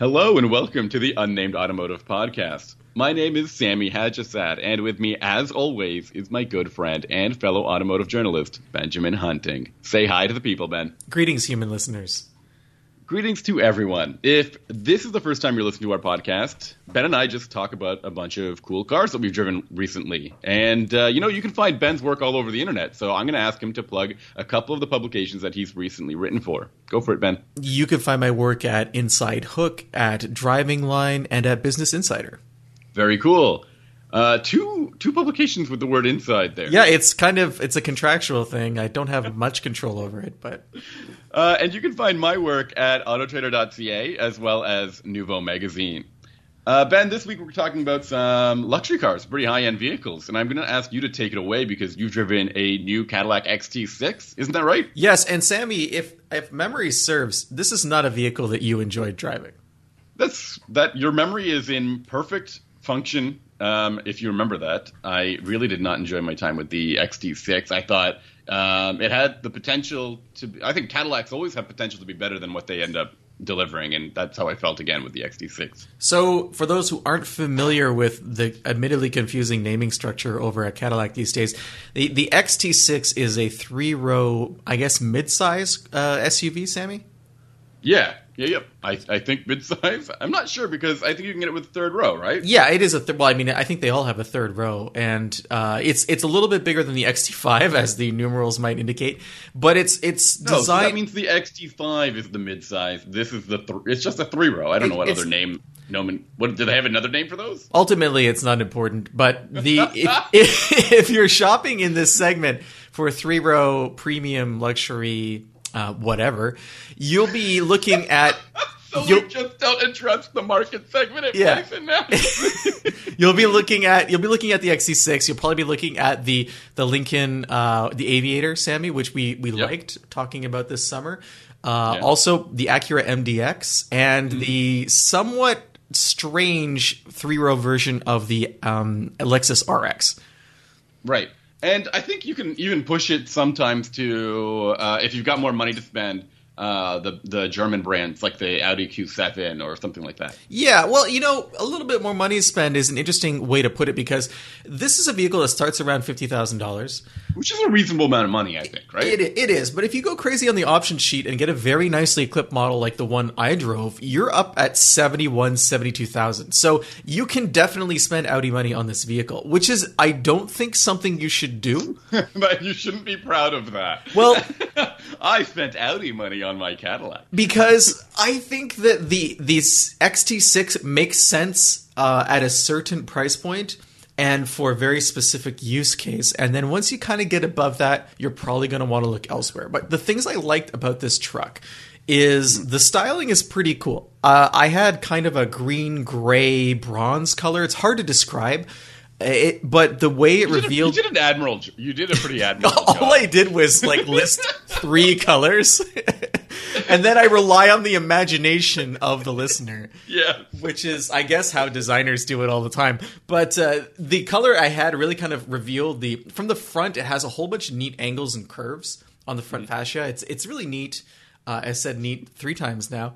Hello and welcome to the Unnamed Automotive Podcast. My name is Sammy Haj-Assaad, and with me, as always, is my good friend and fellow automotive journalist, Benjamin Hunting. Say hi to the people, Ben. Greetings, human listeners. Greetings to everyone. If this is the first time you're listening to our podcast, Ben and I just talk about a bunch of cool cars that we've driven recently. And, uh, you know, you can find Ben's work all over the internet. So I'm going to ask him to plug a couple of the publications that he's recently written for. Go for it, Ben. You can find my work at Inside Hook, at Driving Line, and at Business Insider. Very cool. Uh, two two publications with the word inside there. Yeah, it's kind of it's a contractual thing. I don't have much control over it, but uh, and you can find my work at autotrader.ca as well as Nuvo Magazine. Uh, ben, this week we're talking about some luxury cars, pretty high end vehicles, and I'm going to ask you to take it away because you've driven a new Cadillac XT6, isn't that right? Yes, and Sammy, if if memory serves, this is not a vehicle that you enjoyed driving. That's that your memory is in perfect function um, if you remember that. I really did not enjoy my time with the XT6. I thought um, it had the potential to. Be, I think Cadillacs always have potential to be better than what they end up delivering, and that's how I felt again with the XT6. So, for those who aren't familiar with the admittedly confusing naming structure over at Cadillac these days, the the XT6 is a three row, I guess, midsize uh, SUV. Sammy. Yeah, yeah, yep. I, I think midsize. I'm not sure because I think you can get it with third row, right? Yeah, it is a th- well. I mean, I think they all have a third row, and uh, it's it's a little bit bigger than the XT5, as the numerals might indicate. But it's it's No, so that means the XT5 is the midsize. This is the. Th- it's just a three row. I don't know what other name. Nomen. What do they have another name for those? Ultimately, it's not important, but the if, if, if you're shopping in this segment for a three row premium luxury uh, whatever, you'll be looking at So we just don't address the market segment at Yeah. Now. you'll be looking at you'll be looking at the XT6. You'll probably be looking at the the Lincoln uh, the Aviator, Sammy, which we we Yep. liked talking about this summer. Uh, Yeah. Also, the Acura MDX and the somewhat strange three row version of the um, Lexus RX. Right. And I think you can even push it sometimes to uh, if you've got more money to spend. Uh, the the German brands like the Audi Q7 or something like that. Yeah, well, you know, a little bit more money to spend is an interesting way to put it because this is a vehicle that starts around fifty thousand dollars. Which is a reasonable amount of money, I think, right? It, it is, but if you go crazy on the option sheet and get a very nicely equipped model like the one I drove, you're up at 71, 72,000. So you can definitely spend Audi money on this vehicle, which is, I don't think something you should do. but you shouldn't be proud of that. Well- I spent Audi money on my Cadillac. because I think that the this XT6 makes sense uh, at a certain price point and for a very specific use case. And then once you kind of get above that, you're probably going to want to look elsewhere. But the things I liked about this truck is the styling is pretty cool. Uh, I had kind of a green, gray, bronze color. It's hard to describe. It, but the way it You did, a, you did an admiral. You did a pretty admirable job. all I did was like list three colors, and then I rely on the imagination of the listener, yeah. which is, I guess, how designers do it all the time. But uh, the color I had really kind of revealed the from the front. It has a whole bunch of neat angles and curves on the front fascia. It's it's really neat. Uh, I said neat three times now.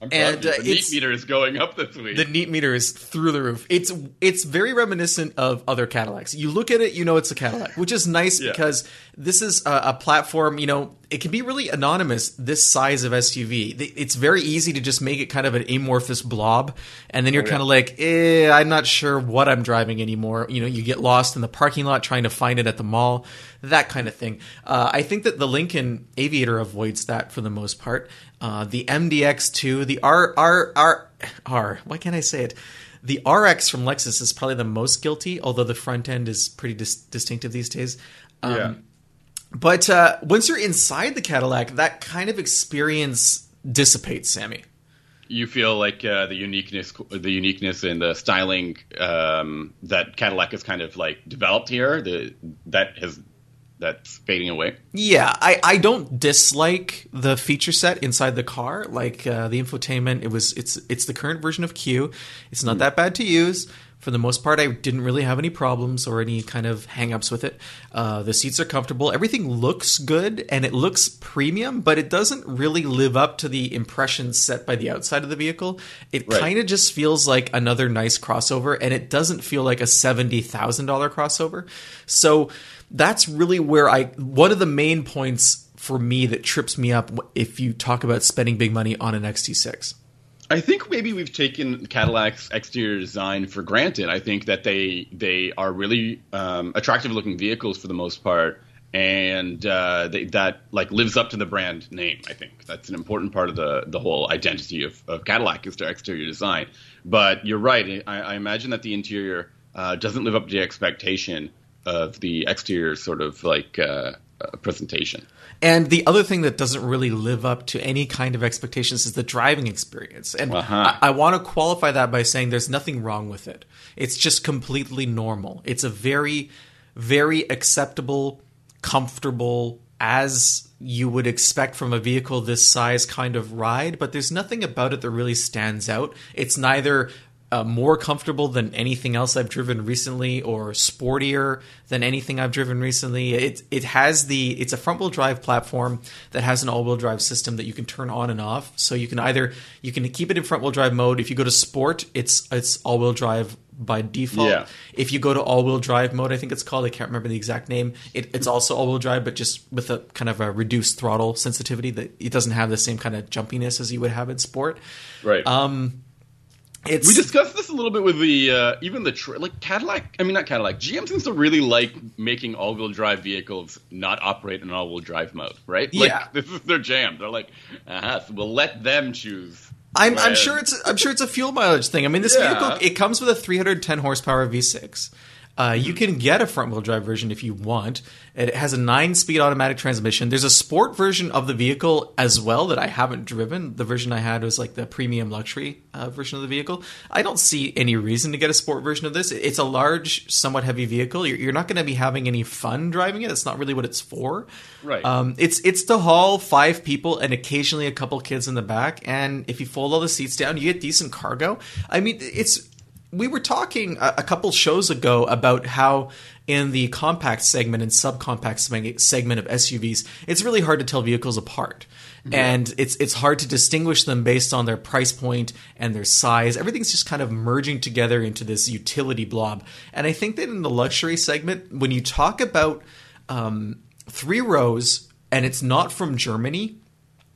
I'm and you. uh, the neat meter is going up this week. the neat meter is through the roof. It's it's very reminiscent of other Cadillacs. You look at it, you know it's a Cadillac, which is nice Yeah. because this is a, a platform. You know, it can be really anonymous. This size of SUV, it's very easy to just make it kind of an amorphous blob, and then you're yeah. kind of like, eh, I'm not sure what I'm driving anymore. You know, you get lost in the parking lot trying to find it at the mall, that kind of thing. Uh, I think that the Lincoln Aviator avoids that for the most part. Uh, the MDX2, the R R R R. Why can't I say it? The RX from Lexus is probably the most guilty, although the front end is pretty dis- distinctive these days. Um, yeah. But uh, once you're inside the Cadillac, that kind of experience dissipates, Sammy. you feel like uh, the uniqueness, the uniqueness and the styling um, that Cadillac has kind of like developed here, the that has that's fading away. Yeah, I, I don't dislike the feature set inside the car. Like uh, the infotainment, it was it's it's the current version of CUE. It's not that bad to use, For the most part, I didn't really have any problems or any kind of hangups with it. Uh, the seats are comfortable. Everything looks good and it looks premium, but it doesn't really live up to the impression set by the outside of the vehicle. It Right. kind of just feels like another nice crossover, and it doesn't feel like a seventy thousand dollar crossover. So that's really where I one of the main points for me that trips me up if you talk about spending big money on an XT6. I think maybe we've taken Cadillac's exterior design for granted. I think that they they are really um, attractive looking vehicles for the most part, and uh, they, that like lives up to the brand name. I think that's an important part of the the whole identity of, of Cadillac is their exterior design. But you're right. I, I imagine that the interior uh, doesn't live up to the expectation of the exterior sort of like uh, presentation. And the other thing that doesn't really live up to any kind of expectations is the driving experience. And Uh-huh. I, I want to qualify that by saying there's nothing wrong with it. It's just completely normal. It's a very, very acceptable, comfortable, as you would expect from a vehicle this size kind of ride, but there's nothing about it that really stands out. It's neither uh, more comfortable than anything else I've driven recently, or sportier than anything I've driven recently. It it has the it's a front wheel drive platform that has an all wheel drive system that you can turn on and off. So you can either you can keep it in front wheel drive mode. If you go to sport, it's it's all wheel drive by default. Yeah. If you go to all wheel drive mode, I think it's called. I can't remember the exact name. It, it's also all wheel drive, but just with a kind of a reduced throttle sensitivity that it doesn't have the same kind of jumpiness as you would have in sport. Right. Um, it's We discussed this a little bit with the uh, even the tr- like Cadillac. I mean, not Cadillac. GM seems to really like making all-wheel drive vehicles not operate in all-wheel drive mode, right? Like, Yeah. this is their jam. They're like, uh so we'll let them choose. I'm, I'm sure it's I'm sure it's a fuel mileage thing. I mean, this Yeah. vehicle it comes with a 310 horsepower V6. Uh, you can get a front wheel drive version if you want. It has a nine speed automatic transmission. There's a sport version of the vehicle as well that I haven't driven. The version I had was like the premium luxury uh, version of the vehicle. I don't see any reason to get a sport version of this. It's a large, somewhat heavy vehicle. You're, you're not going to be having any fun driving it. That's not really what it's for. Right. Um, it's it's to haul five people and occasionally a couple kids in the back. And if you fold all the seats down, you get decent cargo. I mean, it's we were talking a, a couple shows ago about how in the compact segment and subcompact segment of SUVs, it's really hard to tell vehicles apart. And it's it's hard to distinguish them based on their price point and their size. Everything's just kind of merging together into this utility blob. And I think that in the luxury segment, when you talk about um, three rows and it's not from Germany,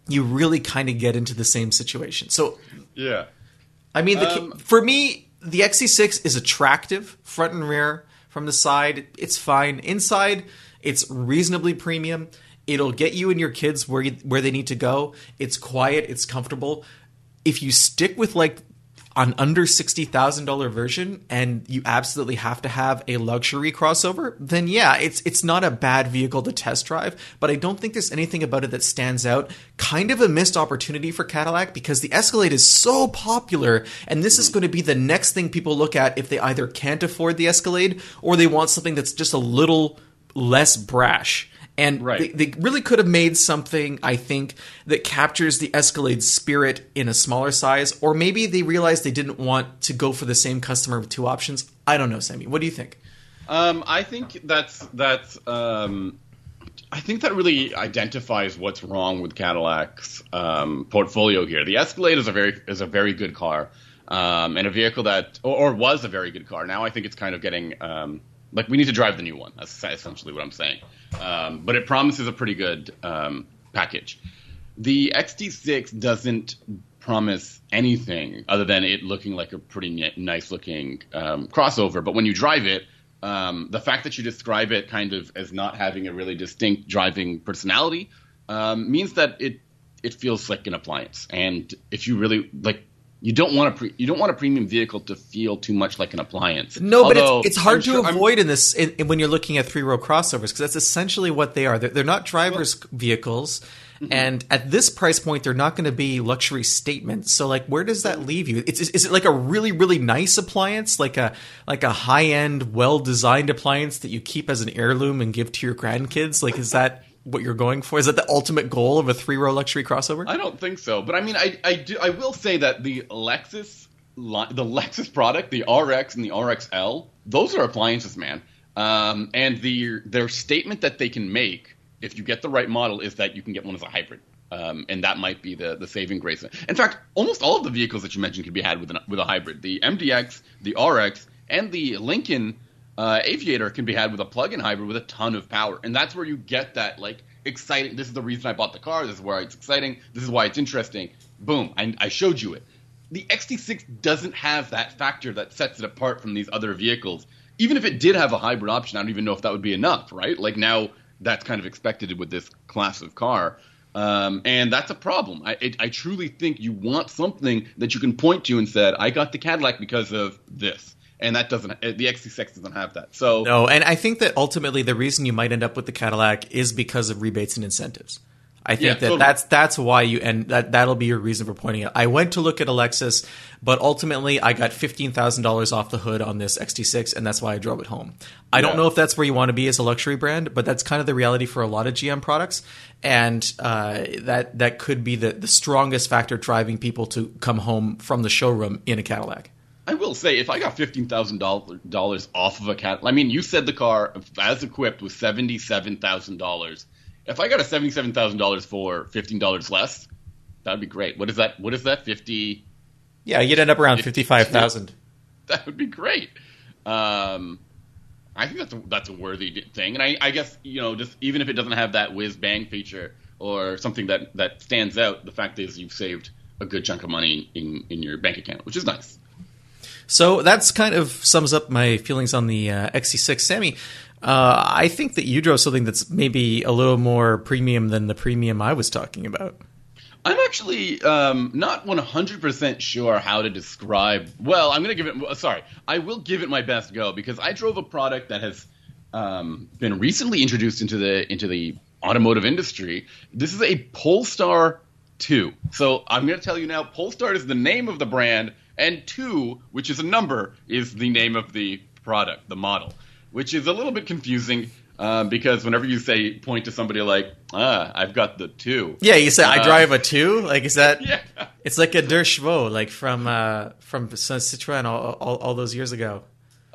you really kind of get into the same situation. So Yeah. I mean, the, Um, for me, the XT6 is attractive, front and rear. From the side, it's fine. Inside, it's reasonably premium. It'll get you and your kids where you, where they need to go. It's quiet. It's comfortable. If you stick with like an under sixty thousand dollar version, and you absolutely have to have a luxury crossover, then yeah, it's it's not a bad vehicle to test drive. But I don't think there's anything about it that stands out. Kind of a missed opportunity for Cadillac because the Escalade is so popular, and this is going to be the next thing people look at if they either can't afford the Escalade or they want something that's just a little less brash. And Right. they, they really could have made something, I think, that captures the Escalade spirit in a smaller size, or maybe they realized they didn't want to go for the same customer with two options. I don't know, Sammy. What do you think? Um, I think that's that's. Um, I think that really identifies what's wrong with Cadillac's um, portfolio here. The Escalade is a very is a very good car, um, and a vehicle that or, or was a very good car. Now I think it's kind of getting um, like we need to drive the new one. That's essentially what I'm saying. Um, but it promises a pretty good um, package. The XT6 doesn't promise anything other than it looking like a pretty ni- nice looking um, crossover. But when you drive it, um, the fact that you describe it kind of as not having a really distinct driving personality um, means that it it feels like an appliance. And if you really like, you don't want a pre- you don't want a premium vehicle to feel too much like an appliance. No, but it's, it's hard I'm to sure- I'm- avoid in this in, in when you're looking at three row crossovers because that's essentially what they are. They're, they're not drivers' vehicles, Mm-hmm. and at this price point, they're not going to be luxury statements. So, like, where does that leave you? It's, is, is it like a really really nice appliance, like a like a high end, well designed appliance that you keep as an heirloom and give to your grandkids? Like, is that what you're going for? Is that the ultimate goal of a three row luxury crossover? I don't think so, but I mean, I I do I will say that the Lexus the Lexus product, the RX and the RXL, those are appliances, man. Um, and the their statement that they can make if you get the right model is that you can get one as a hybrid. Um, and that might be the, the saving grace. In fact, almost all of the vehicles that you mentioned can be had with, an, with a hybrid. The MDX, the RX, and the Lincoln uh, Aviator can be had with a plug-in hybrid with a ton of power. And that's where you get that like exciting. This is the reason I bought the car. This is why it's exciting. This is why it's interesting. Boom! I, I showed you it. The XT6 doesn't have that factor that sets it apart from these other vehicles. Even if it did have a hybrid option, I don't even know if that would be enough, right? Like now, that's kind of expected with this class of car. Um, and that's a problem. I, it, I truly think you want something that you can point to and said, I got the Cadillac because of this. And that doesn't, the XT6 doesn't have that. So no, and I think that ultimately the reason you might end up with the Cadillac is because of rebates and incentives. I think yeah, that totally. that's that's why you and that that'll be your reason for pointing it. I went to look at a Lexus, but ultimately I got fifteen thousand dollars off the hood on this XT6, and that's why I drove it home. I yeah. don't know if that's where you want to be as a luxury brand, but that's kind of the reality for a lot of GM products, and uh, that that could be the the strongest factor driving people to come home from the showroom in a Cadillac. I will say, if I got fifteen thousand dollars off of a cat, I mean, you said the car as equipped was seventy seven thousand dollars if I got a seventy-seven thousand dollars for fifteen dollars less, that'd be great. What is that? What is that? Fifty? Yeah, you'd end up around fifty-five thousand. That would be great. Um, I think that's a, that's a worthy thing, and I, I guess you know, just even if it doesn't have that whiz bang feature or something that that stands out, the fact is you've saved a good chunk of money in in your bank account, which is nice. So that's kind of sums up my feelings on the uh, XT6. Sammy, uh, I think that you drove something that's maybe a little more premium than the premium I was talking about. I'm actually um, not 100% sure how to describe. Well, I'm going to give it. Sorry, I will give it my best go because I drove a product that has um, been recently introduced into the into the automotive industry. This is a Polestar 2. So I'm going to tell you now. Polestar is the name of the brand, and 2, which is a number, is the name of the product, the model which is a little bit confusing. Um, because whenever you say point to somebody like ah I've got the two yeah you say uh, I drive a two like is that yeah it's like a deux chevaux like from uh, from Citroen all, all, all those years ago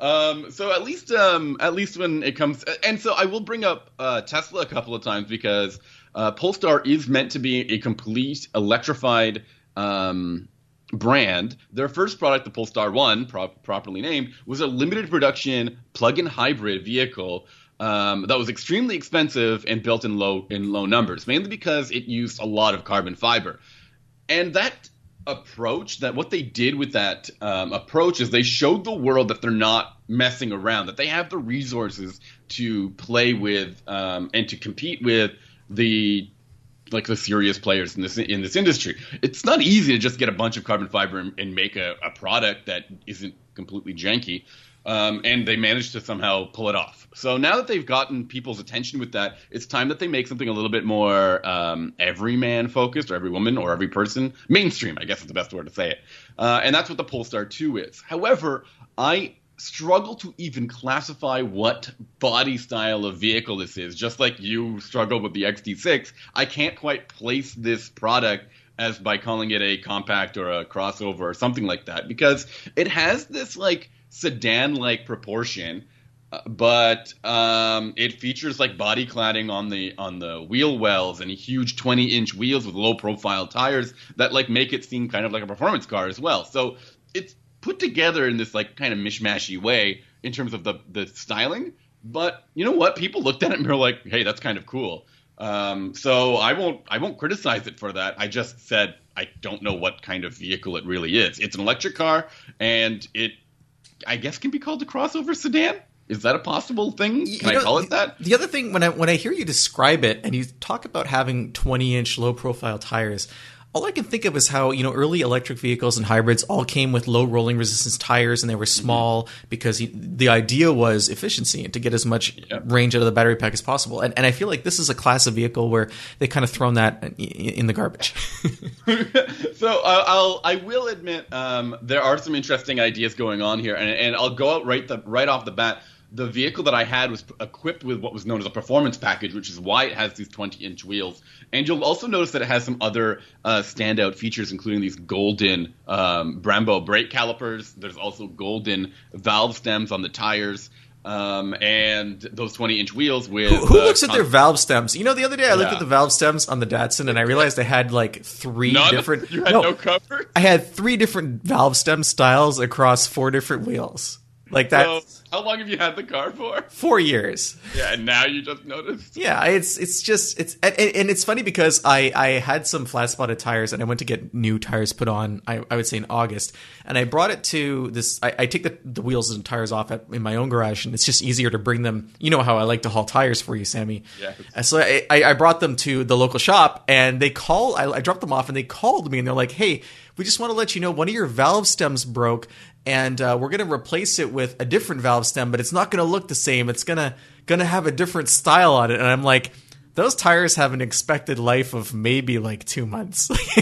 um, so at least um, at least when it comes and so I will bring up uh, Tesla a couple of times because uh, Polestar is meant to be a complete electrified um, brand, their first product, the Polestar 1, pro- properly named, was a limited production plug-in hybrid vehicle um, that was extremely expensive and built in low in low numbers, mainly because it used a lot of carbon fiber. And that approach, that what they did with that um, approach is they showed the world that they're not messing around, that they have the resources to play with um, and to compete with the like the serious players in this in this industry. It's not easy to just get a bunch of carbon fiber and, and make a, a, product that isn't completely janky. Um, and they managed to somehow pull it off. So now that they've gotten people's attention with that, it's time that they make something a little bit more um, everyman focused, or every woman, or every person, mainstream. I guess is the best word to say it. Uh, and that's what the Polestar 2 is. However, I struggle to even classify what body style of vehicle this is. Just like you struggle with the XT6, I can't quite place this product as by calling it a compact or a crossover or something like that because it has this like sedan like proportion. Uh, but um, it features like body cladding on the on the wheel wells and huge 20 inch wheels with low profile tires that like make it seem kind of like a performance car as well. So it's put together in this like kind of mishmashy way in terms of the the styling. But you know what? People looked at it and were like, "Hey, that's kind of cool." Um, so I won't I won't criticize it for that. I just said I don't know what kind of vehicle it really is. It's an electric car, and it I guess can be called a crossover sedan. Is that a possible thing? Can you I call it that? The other thing when I when I hear you describe it and you talk about having 20 inch low profile tires, all I can think of is how you know early electric vehicles and hybrids all came with low rolling resistance tires and they were small mm-hmm. because he, the idea was efficiency and to get as much range out of the battery pack as possible. And, and I feel like this is a class of vehicle where they kind of thrown that in the garbage. so uh, I'll I will admit um, there are some interesting ideas going on here, and, and I'll go out right the right off the bat. The vehicle that I had was equipped with what was known as a performance package, which is why it has these 20 inch wheels. And you'll also notice that it has some other uh, standout features, including these golden um, Brembo brake calipers. There's also golden valve stems on the tires. Um, and those 20 inch wheels with. Who, who uh, looks at their valve stems? You know, the other day I looked Yeah. at the valve stems on the Datsun and I realized I had like three None? different. You had no, cover? I had three different valve stem styles across four different wheels. Like that, So, how long have you had the car for? four years. Yeah, and now you just noticed? Yeah, it's it's just it's and, and it's funny because I I had some flat spotted tires and I went to get new tires put on. I, I would say in August, and I brought it to this. I, I take the, the wheels and tires off at, in my own garage, and it's just easier to bring them. You know how I like to haul tires for you, Sammy. Yes. And so I, I I brought them to the local shop, and they call. I, I dropped them off, and they called me, and they're like, "Hey, we just want to let you know one of your valve stems broke." And uh, we're gonna replace it with a different valve stem, but it's not gonna look the same. It's gonna gonna have a different style on it. And I'm like, those tires have an expected life of maybe like two months.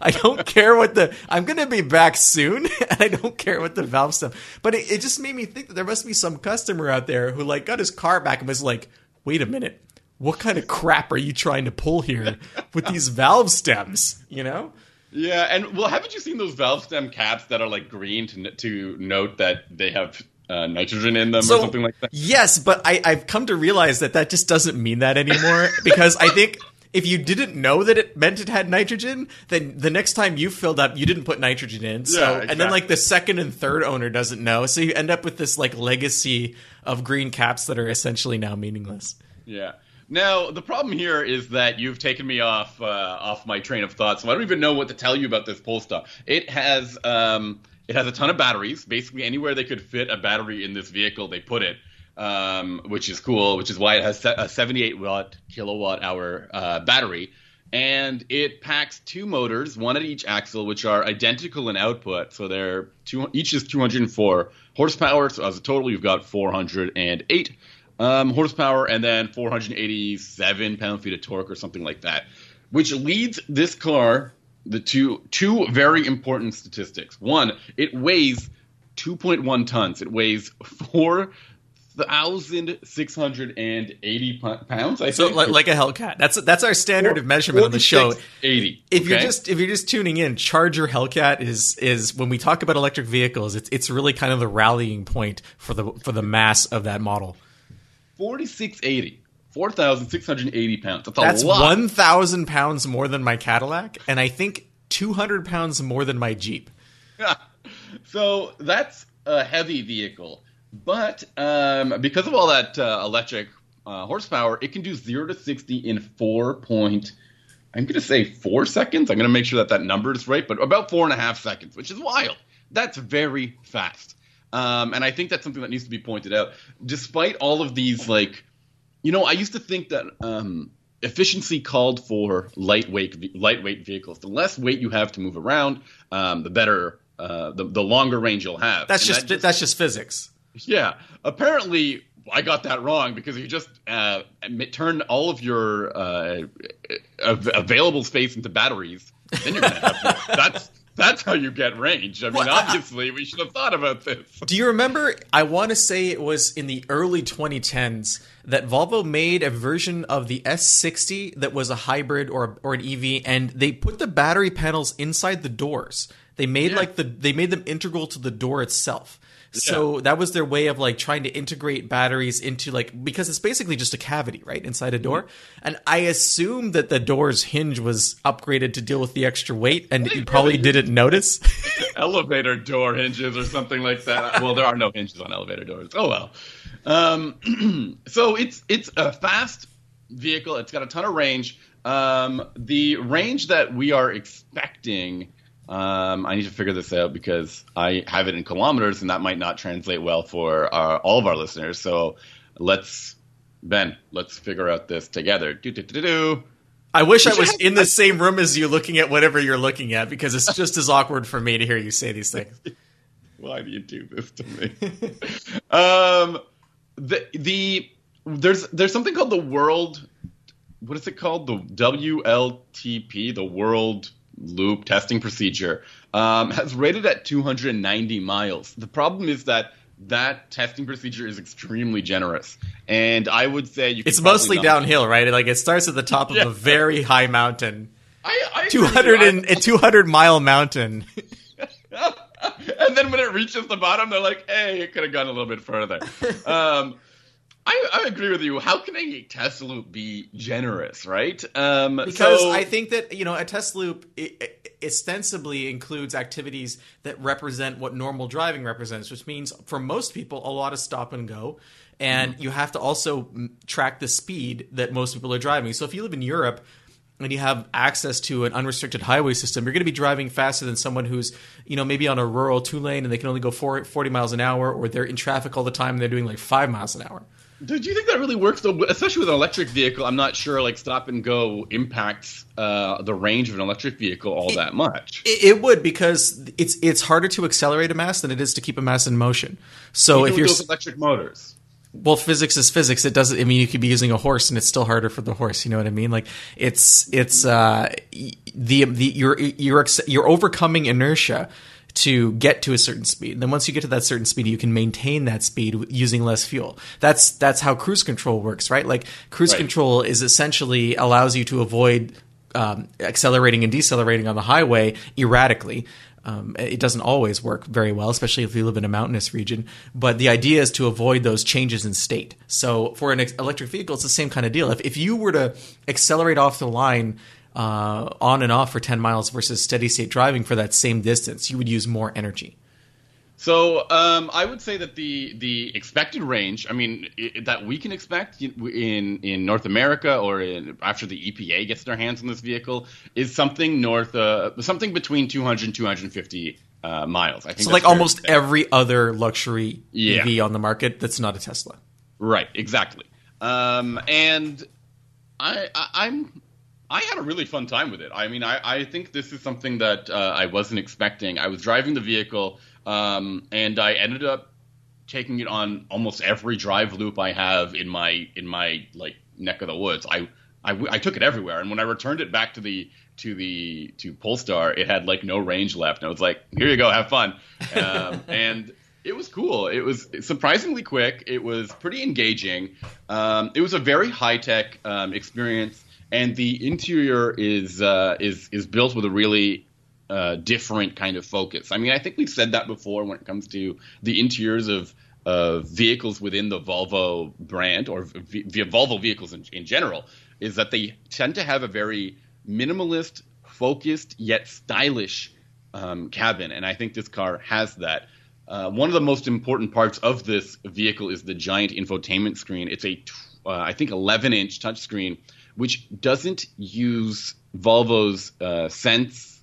I don't care what the I'm gonna be back soon, and I don't care what the valve stem. But it, it just made me think that there must be some customer out there who like got his car back and was like, wait a minute, what kind of crap are you trying to pull here with these valve stems? You know? Yeah, and well, haven't you seen those valve stem caps that are like green to to note that they have uh, nitrogen in them or something like that? Yes, but I, I've come to realize that that just doesn't mean that anymore because I think if you didn't know that it meant it had nitrogen, then the next time you filled up, you didn't put nitrogen in. So, Yeah, and then like the second and third owner doesn't know, so you end up with this like legacy of green caps that are essentially now meaningless. Yeah. Now the problem here is that you've taken me off uh, off my train of thought, so I don't even know what to tell you about this Polestar. It has um, it has a ton of batteries. Basically, anywhere they could fit a battery in this vehicle, they put it, um, which is cool. Which is why it has a 78 watt kilowatt hour uh, battery, and it packs two motors, one at each axle, which are identical in output. So they're two, each is 204 horsepower. So as a total, you've got 408 um, horsepower and then 487 pound feet of torque or something like that, which leads this car the two two very important statistics. One, it weighs 2.1 tons. It weighs four thousand six hundred and eighty pounds. I So think. like, like a Hellcat, that's that's our standard of measurement on the show. 80. If you're just if you're just tuning in, Charger Hellcat is is when we talk about electric vehicles, it's it's really kind of the rallying point for the for the mass of that model. 4680. 4,680 pounds. That's a That's lot. one thousand pounds more than my Cadillac, and I think two hundred pounds more than my Jeep. so that's a heavy vehicle, but um, because of all that uh, electric uh, horsepower, it can do zero to sixty in four point. I'm going to say four seconds. I'm going to make sure that that number is right, but about four and a half seconds, which is wild. That's very fast, um, and I think that's something that needs to be pointed out. Despite all of these, like, you know, I used to think that. Um, efficiency called for lightweight lightweight vehicles. The less weight you have to move around, um, the better, uh, the, the longer range you'll have. That's just, that that's just physics. yeah. Apparently, I got that wrong because you just uh, m- turn all of your uh, av- available space into batteries. Then you're gonna have more. that's that's how you get range. I mean, Well, obviously, we should have thought about this. Do you remember? I want to say it was in the early 2010s that Volvo made a version of the S60 that was a hybrid or or an EV, and they put the battery panels inside the doors. They made Yeah. like the they made them integral to the door itself. So that was their way of like trying to integrate batteries into like because it's basically just a cavity right inside a door. And I assume that the door's hinge was upgraded to deal with the extra weight, and you probably didn't notice. elevator door hinges or something like that. well, there are no hinges on elevator doors. Oh well. Um, so it's it's a fast vehicle. It's got a ton of range. Um, the range that we are expecting, um, I need to figure this out because I have it in kilometers, and that might not translate well for our, all of our listeners. So let's Ben, let's figure out this together. Do do do do. I wish I was in the same room as you looking at whatever you're looking at because it's just as awkward for me to hear you say these things. Why do you do this to me? um, the the there's there's something called the world. What is it called? The WLTP, the World Loop Testing Procedure, um, has rated at 290 miles. The problem is that that testing procedure is extremely generous, and I would say you. It's mostly downhill, right? Like it starts at the top of Yeah. a very high mountain, I, I agree two with you. hundred I- and a two hundred mile mountain. and then when it reaches the bottom, they're like, "Hey, it could have gone a little bit further." um, I, I agree with you. How can a test loop be generous, right? Um, Because so- I think that you know a test loop i- i- ostensibly includes activities that represent what normal driving represents, which means for most people a lot of stop and go, and Mm-hmm. you have to also track the speed that most people are driving. So if you live in Europe and you have access to an unrestricted highway system, you're going to be driving faster than someone who's you know maybe on a rural two lane and they can only go 40, 40 miles an hour, or they're in traffic all the time and they're doing like five miles an hour. Do you think that really works though? Especially with an electric vehicle, I'm not sure like stop and go impacts uh, the range of an electric vehicle all that much. It, it would because it's it's harder to accelerate a mass than it is to keep a mass in motion. So Even if you're those electric motors, well, physics is physics. It doesn't. I mean, you could be using a horse, and it's still harder for the horse. You know what I mean? Like it's it's uh, the the you're you're you're overcoming inertia to get to a certain speed. And then once you get to that certain speed, you can maintain that speed using less fuel. That's that's how cruise control works, right? Like cruise Right. control is essentially allows you to avoid um, accelerating and decelerating on the highway erratically. Um, it doesn't always work very well, especially if you live in a mountainous region. But the idea is to avoid those changes in state. So for an electric vehicle, it's the same kind of deal. If, if you were to accelerate off the line uh, on and off for 10 miles versus steady state driving for that same distance, you would use more energy. So um, I would say that the the expected range, I mean, i that we can expect in in North America or in, after the EPA gets their hands on this vehicle, is something north, uh, something between 200 and 250 uh, miles. I think So, like almost every other luxury Yeah. EV on the market that's not a Tesla. Right, exactly. Um, and I, I, I'm, I had a really fun time with it. I mean, I, I think this is something that uh, I wasn't expecting. I was driving the vehicle, um, and I ended up taking it on almost every drive loop I have in my in my like neck of the woods. I, I, I took it everywhere, and when I returned it back to the to the to Polestar, it had like no range left. And I was like, "Here you go, have fun." Um, and it was cool. It was surprisingly quick. It was pretty engaging. Um, it was a very high tech um, experience, and the interior is uh, is is built with a really uh, different kind of focus. I mean, I think we've said that before when it comes to the interiors of of vehicles within the Volvo brand or v- Volvo vehicles in, in general, is that they tend to have a very minimalist, focused yet stylish um, cabin, and I think this car has that. Uh, one of the most important parts of this vehicle is the giant infotainment screen. It's a, uh, I think, 11 inch touchscreen, which doesn't use Volvo's uh, Sense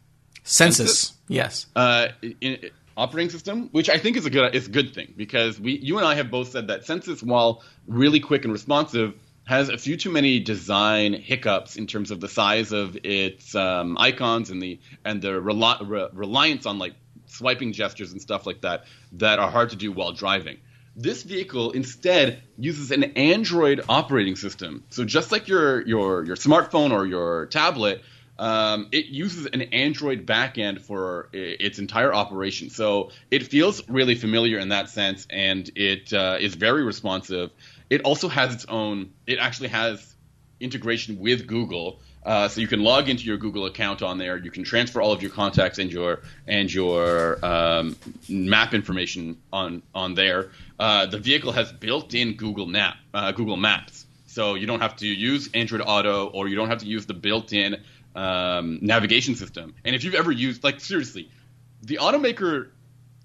Sensus, yes. uh, in, operating system, which I think is a good is a good thing because we you and I have both said that Sensus, while really quick and responsive, has a few too many design hiccups in terms of the size of its um, icons and the and the re- reliance on like swiping gestures and stuff like that that are hard to do while driving. This vehicle instead uses an Android operating system. So just like your your your smartphone or your tablet, um, it uses an Android backend for its entire operation. So it feels really familiar in that sense, and it uh, is very responsive. It also has its own. It actually has integration with Google, uh, so you can log into your Google account on there. You can transfer all of your contacts and your and your um, map information on on there. Uh, the vehicle has built-in Google Map, uh, Google Maps, so you don't have to use Android Auto or you don't have to use the built-in um, navigation system. And if you've ever used, like seriously, the automaker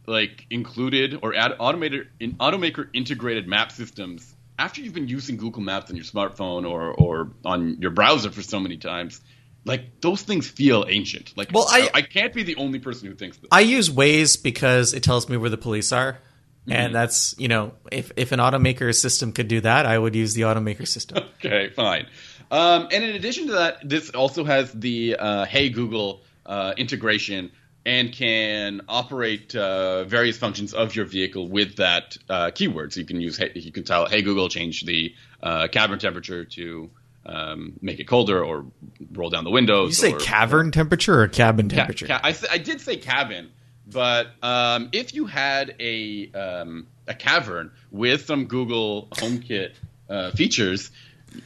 like included or ad- automated in automaker integrated map systems after you've been using Google Maps on your smartphone or or on your browser for so many times like those things feel ancient like Well, I- I can't be the only person who thinks this I use Waze because it tells me where the police are. Mm-hmm. And that's, you know, if, if an automaker system could do that, I would use the automaker system. okay fine um, and in addition to that this also has the uh, hey Google uh, integration and can operate uh, various functions of your vehicle with that uh, keyword. So you can use hey, you can tell hey Google change the uh, cabin temperature to um, make it colder or roll down the windows. You say or, cavern temperature or cabin Ca- temperature? ca- I, s- I did say cabin, But um, if you had a um, a cavern with some Google HomeKit uh, features,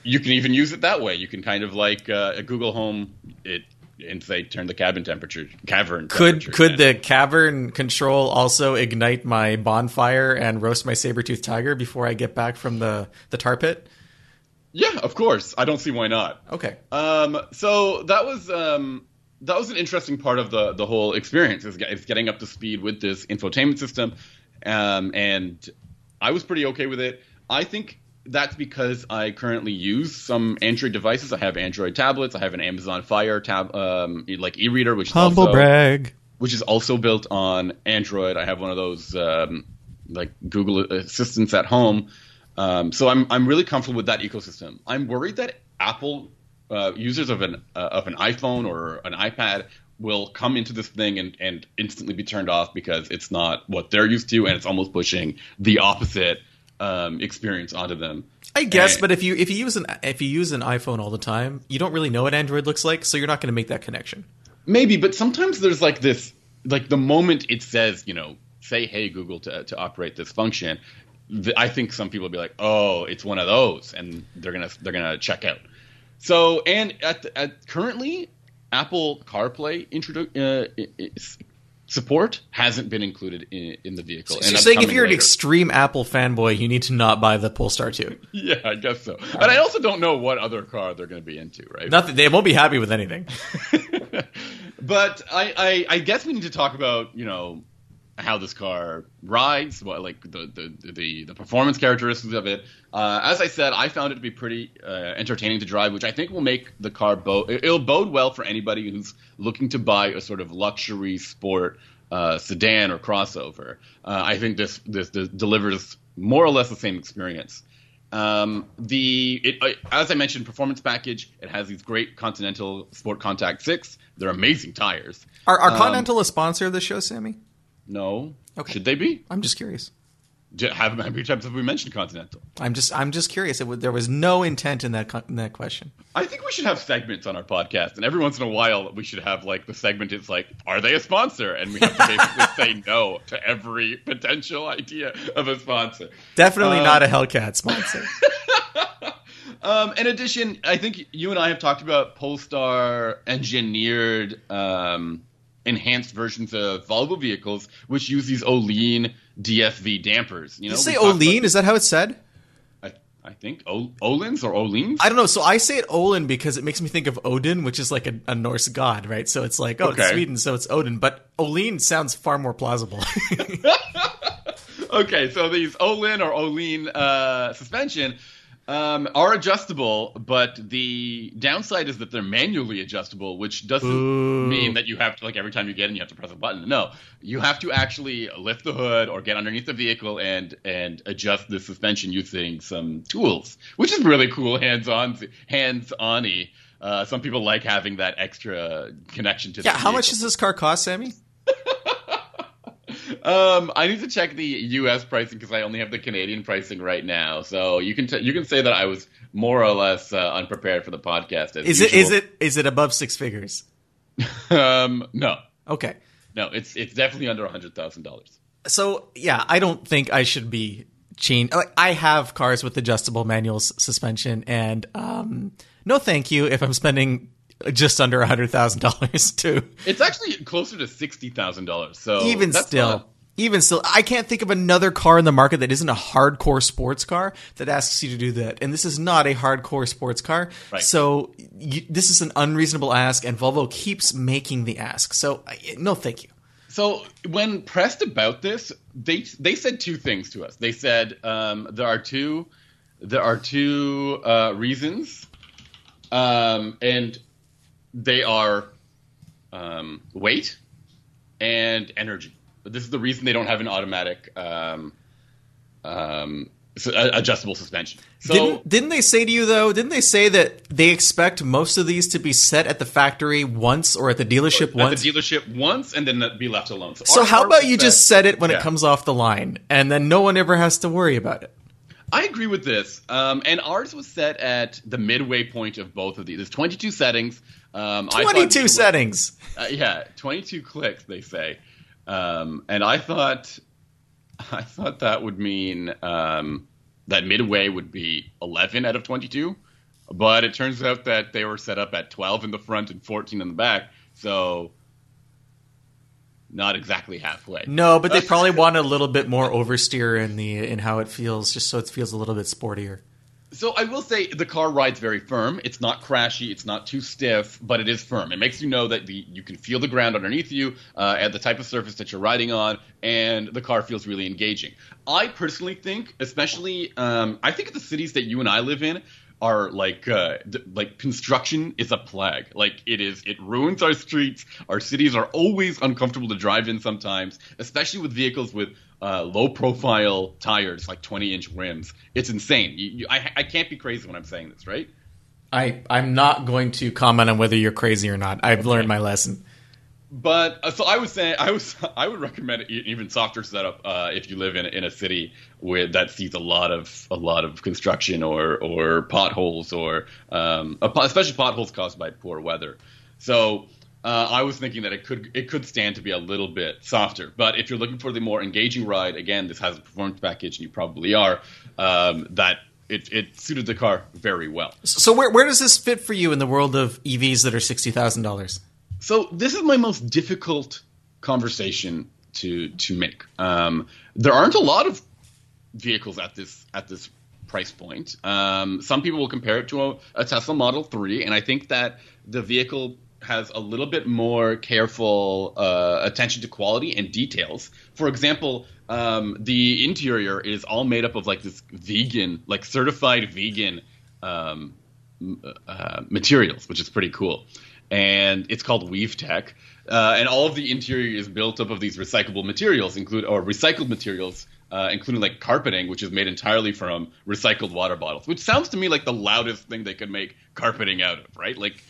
you can even use it that way. You can kind of like uh, a Google Home it and they turn the cabin temperature cavern. Could temperature could down. the cavern control also ignite my bonfire and roast my saber tooth tiger before I get back from the the tar pit? Yeah, of course. I don't see why not. Okay. Um, so that was um, that was an interesting part of the the whole experience is, is getting up to speed with this infotainment system, um, and I was pretty okay with it. I think that's because I currently use some Android devices. I have Android tablets. I have an Amazon Fire tab, um, like e-reader, which is also, brag. which is also built on Android. I have one of those um, like Google Assistants at home, um, so I'm I'm really comfortable with that ecosystem. I'm worried that Apple uh, users of an uh, of an iPhone or an iPad will come into this thing and, and instantly be turned off because it's not what they're used to, and it's almost pushing the opposite um, experience onto them. I guess, And- but if you if you use an if you use an iPhone all the time, you don't really know what Android looks like, so you're not going to make that connection. Maybe, but sometimes there's like this, like the moment it says, you know, say, "Hey Google" to to operate this function, th- I think some people will be like, "Oh, it's one of those," and they're gonna they're gonna check out. So, and at, the, at currently, Apple CarPlay introdu- uh, i- i- s- support hasn't been included in, in the vehicle. So and you're saying if you're an extreme Apple fanboy, you need to not buy the Polestar 2. yeah, I guess so. But I also don't know what other car they're going to be into, right? Nothing. They won't be happy with anything. but I, I, I guess we need to talk about you know how this car rides, what like the the the, the performance characteristics of it. Uh, as I said, I found it to be pretty uh, entertaining to drive, which I think will make the car bode. It'll bode well for anybody who's looking to buy a sort of luxury sport uh, sedan or crossover. Uh, I think this, this this delivers more or less the same experience. Um, the it, uh, as I mentioned, performance package. It has these great Continental Sport Contact Six. They're amazing tires. Are, are Um, Continental a sponsor of the show, Sammy? No, Okay. should they be? I'm just curious. Have, how many times have we mentioned Continental? I'm just I'm just curious. It, there was no intent in that in that question. I think we should have segments on our podcast, and every once in a while we should have like the segment. It's like, are they a sponsor? And we have to basically say no to every potential idea of a sponsor. Definitely Um, not a Hellcat sponsor. Um, in addition, I think you and I have talked about Polestar engineered um, enhanced versions of Volvo vehicles, which use these Olean DFV dampers. You know, you say Olean? about- Is that how it's said? I, I think o- Olins or Oleans. I don't know. So I say it Olin because it makes me think of Odin, which is like a, a Norse god, right? So it's like, oh, it's Sweden, so it's Odin. But Olin sounds far more plausible. okay, so these Olin or Olin uh, suspension um, are adjustable, but the downside is that they're manually adjustable, which doesn't Ooh. mean that you have to like every time you get in, you have to press a button. No, you have to actually lift the hood or get underneath the vehicle and and adjust the suspension using some tools, which is really cool, hands on, hands on y. Uh, some people like having that extra connection to. yeah. the How much does this car cost, Sammy? Um, I need to check the U.S. pricing because I only have the Canadian pricing right now. So you can t- you can say that I was more or less uh, unprepared for the podcast. As Is it is usual. it is it above six figures? Um, no, Okay. no, it's it's definitely under a hundred thousand dollars. So yeah, I don't think I should be chain. Like I have cars with adjustable manual suspension, and um, no, thank you if I'm spending just under a hundred thousand dollars to It's actually closer to sixty thousand dollars. So even still. not- Even still, I can't think of another car in the market that isn't a hardcore sports car that asks you to do that. And this is not a hardcore sports car. Right. So you, this is an unreasonable ask, and Volvo keeps making the ask. So no, thank you. So when pressed about this, they they said two things to us. They said um, there are two there are two uh, reasons, um, and they are um, weight and energy. But this is the reason they don't have an automatic um, um, adjustable suspension. So didn't, didn't they say to you though? Didn't they say that they expect most of these to be set at the factory once or at the dealership once? at once? the dealership once and then be left alone. so our how about you set- just set it when Yeah. it comes off the line, and then no one ever has to worry about it? I agree with this. Um, and ours was set at the midway point of both of these. There's 22 settings. Um, I thought- Twenty-two settings. Uh, yeah, 22 clicks, they say. Um, and I thought, I thought that would mean um, that midway would be 11 out of 22, but it turns out that they were set up at 12 in the front and 14 in the back. So not exactly halfway. No, but they probably want a little bit more oversteer in the in how it feels, just so it feels a little bit sportier. So I will say the car rides very firm. It's not crashy. It's not too stiff, but it is firm. It makes you know that the, you can feel the ground underneath you uh, at the type of surface that you're riding on, and the car feels really engaging. I personally think, especially, um, I think of the cities that you and I live in, are like uh, like construction is a plague. Like it is, it ruins our streets. Our cities are always uncomfortable to drive in sometimes, especially with vehicles with uh, low profile tires, like 20 inch rims. It's insane. You, you, I, I can't be crazy when I'm saying this, right? I I'm not going to comment on whether you're crazy or not. I've okay. learned my lesson. But uh, so I was saying, I was I would recommend even softer setup uh, if you live in in a city where that sees a lot of a lot of construction or or potholes or um, especially potholes caused by poor weather. So uh, I was thinking that it could it could stand to be a little bit softer. But if you're looking for the more engaging ride, again, this has a performance package, and you probably are. Um, that it, it suited the car very well. So where where does this fit for you in the world of EVs that are sixty thousand dollars? So this is my most difficult conversation to to make. Um, there aren't a lot of vehicles at this at this price point. Um, some people will compare it to a, a, Tesla Model 3, and I think that the vehicle has a little bit more careful uh, attention to quality and details. For example, um, the interior is all made up of like this vegan, like certified vegan um, uh, materials, which is pretty cool and it's called Weave Tech. Uh, and all of the interior is built up of these recyclable materials, include or recycled materials, uh, including like carpeting, which is made entirely from recycled water bottles. Which sounds to me like the loudest thing they could make carpeting out of, right? Like,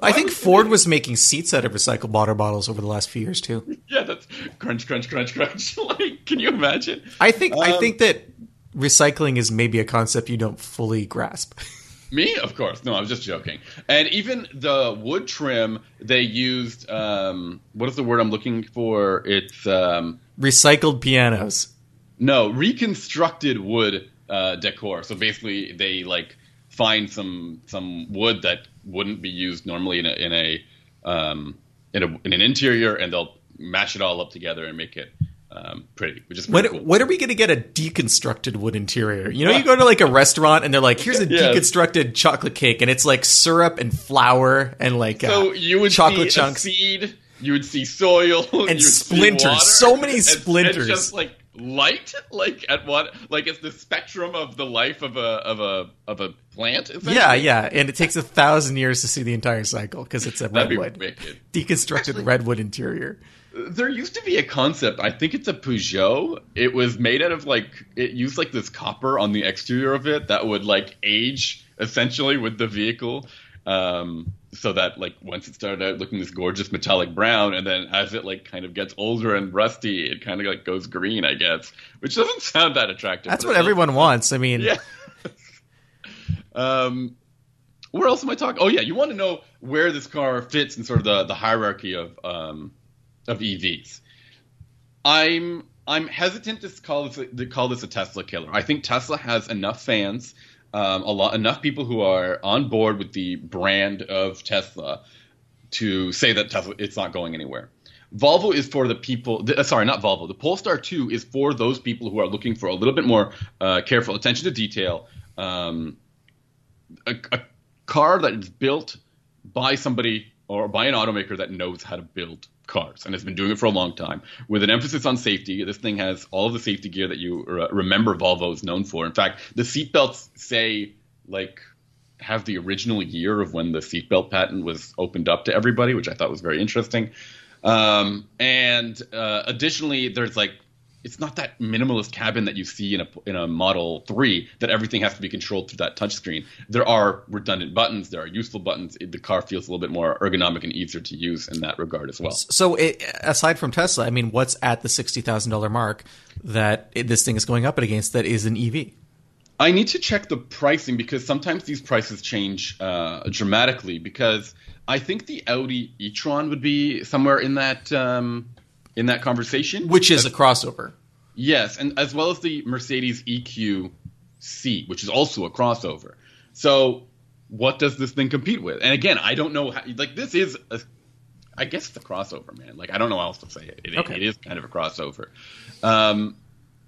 I think Ford was making seats out of recycled water bottles over the last few years too. Yeah, that's crunch, crunch, crunch, crunch. like, can you imagine? I think um, I think that recycling is maybe a concept you don't fully grasp. Me, of course. No, I was just joking. And even the wood trim they used. Um, what is the word I'm looking for? It's um, recycled pianos. No, reconstructed wood uh, decor. So basically, they like find some some wood that wouldn't be used normally in a in a um, in, a, in an interior, and they'll mash it all up together and make it um, pretty, which is when, cool. when are we going to get a deconstructed wood interior? You know, you go to like a restaurant and they're like, "Here's a yes. deconstructed chocolate cake," and it's like syrup and flour and like so uh, you would chocolate chunks, seed. You would see soil and splinters. So many splinters. And, just like light, like at what? Like it's the spectrum of the life of a of a of a plant. Yeah, yeah, and it takes a thousand years to see the entire cycle because it's a redwood, deconstructed Actually, redwood interior. There used to be a concept. I think it's a Peugeot. It was made out of like it used like this copper on the exterior of it that would like age essentially with the vehicle. Um, so that like once it started out looking this gorgeous metallic brown, and then as it like kind of gets older and rusty, it kind of like goes green, I guess, which doesn't sound that attractive. That's what everyone wants. I mean, yeah. um, where else am I talking? Oh yeah, you want to know where this car fits in sort of the the hierarchy of um of EVs. I'm I'm hesitant to call this a, to call this a Tesla killer. I think Tesla has enough fans, um, a lot enough people who are on board with the brand of Tesla to say that Tesla it's not going anywhere. Volvo is for the people. The, uh, sorry, not Volvo. The Polestar 2 is for those people who are looking for a little bit more uh, careful attention to detail. Um, a, a car that is built by somebody or by an automaker that knows how to build cars and has been doing it for a long time with an emphasis on safety. This thing has all of the safety gear that you re- remember Volvo is known for. In fact, the seatbelts say like have the original year of when the seatbelt patent was opened up to everybody, which I thought was very interesting. Um, and uh, additionally, there's like it's not that minimalist cabin that you see in a in a Model Three that everything has to be controlled through that touchscreen. There are redundant buttons. There are useful buttons. It, the car feels a little bit more ergonomic and easier to use in that regard as well. So, it, aside from Tesla, I mean, what's at the sixty thousand dollar mark that it, this thing is going up against that is an EV? I need to check the pricing because sometimes these prices change uh, dramatically. Because I think the Audi e-tron would be somewhere in that. Um, in that conversation, which is a crossover. Yes, and as well as the Mercedes EQC, which is also a crossover. So, what does this thing compete with? And again, I don't know. How, like this is, a, I guess it's a crossover, man. Like I don't know how else to say it. It, Okay. it is kind of a crossover. Um,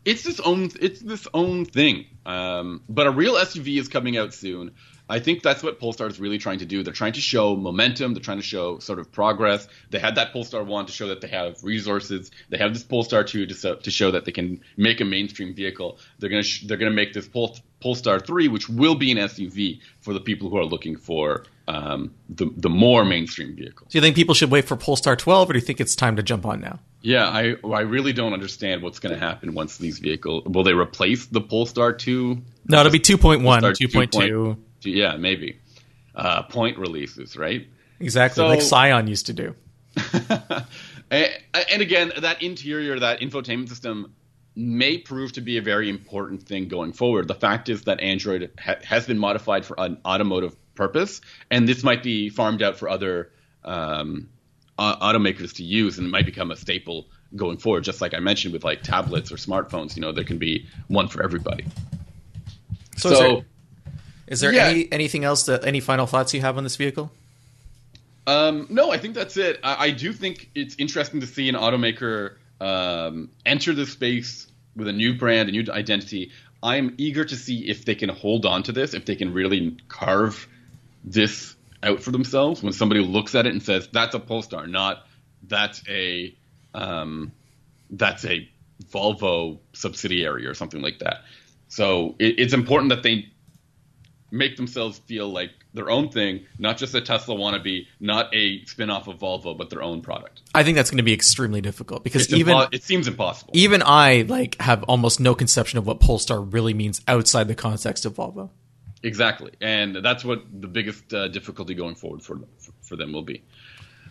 it's this own it's this own thing. Um, but a real SUV is coming out soon. I think that's what Polestar is really trying to do. They're trying to show momentum. They're trying to show sort of progress. They had that Polestar one to show that they have resources. They have this Polestar two to, so, to show that they can make a mainstream vehicle. They're gonna sh- they're gonna make this Pol- Polestar three, which will be an SUV for the people who are looking for um, the the more mainstream vehicle. Do you think people should wait for Polestar 12, or do you think it's time to jump on now? Yeah, I I really don't understand what's going to happen once these vehicles will they replace the Polestar two? No, it'll be 2.1, Polestar 2.2. 2.2. Yeah, maybe uh, point releases, right? Exactly, So- like Scion used to do. and, again, that interior, that infotainment system may prove to be a very important thing going forward. The fact is that Android ha- has been modified for an automotive purpose, and this might be farmed out for other um, au- automakers to use, and it might become a staple going forward. Just like I mentioned with like tablets or smartphones, you know, there can be one for everybody. So, there, is there yeah. any anything else that any final thoughts you have on this vehicle? Um, no, I think that's it. I, I do think it's interesting to see an automaker um, enter the space with a new brand, a new identity. I'm eager to see if they can hold on to this, if they can really carve this out for themselves. When somebody looks at it and says, "That's a Polestar," not "That's a um, that's a Volvo subsidiary" or something like that. So it, it's important that they make themselves feel like their own thing, not just a Tesla wannabe, not a spin-off of Volvo, but their own product. I think that's going to be extremely difficult because It's even impo- it seems impossible. even I like have almost no conception of what Polestar really means outside the context of Volvo. Exactly, and that's what the biggest uh, difficulty going forward for for them will be.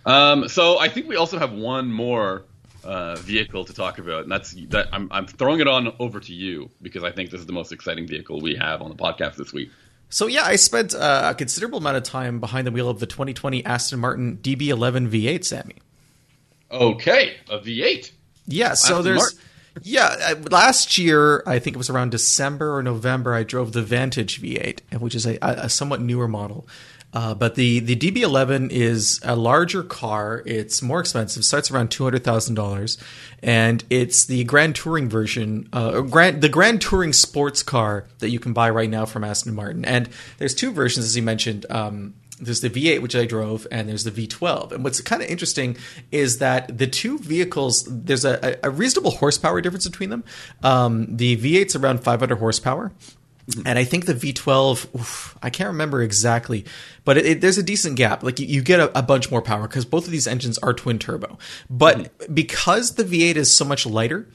Um, so I think we also have one more uh, vehicle to talk about, and that's that. I'm, I'm throwing it on over to you because I think this is the most exciting vehicle we have on the podcast this week. So yeah, I spent uh, a considerable amount of time behind the wheel of the 2020 Aston Martin DB11 V8, Sammy. Okay, a V8. Yeah, so Aston there's Martin. yeah. uh, Last year, I think it was around December or November, I drove the Vantage V8, which is a, a somewhat newer model. Uh, but the the DB11 is a larger car. It's more expensive. Starts around two hundred thousand dollars, and it's the Grand Touring version, uh, Grand the Grand Touring sports car that you can buy right now from Aston Martin. And there's two versions, as you mentioned. Um, there's the V8 which I drove, and there's the V12. And what's kind of interesting is that the two vehicles there's a, a reasonable horsepower difference between them. Um, the V8's around 500 horsepower. Mm-hmm. And I think the V12, oof, I can't remember exactly, but it, it, there's a decent gap. Like you, you get a, a bunch more power because both of these engines are twin turbo. But mm-hmm. because the V8 is so much lighter,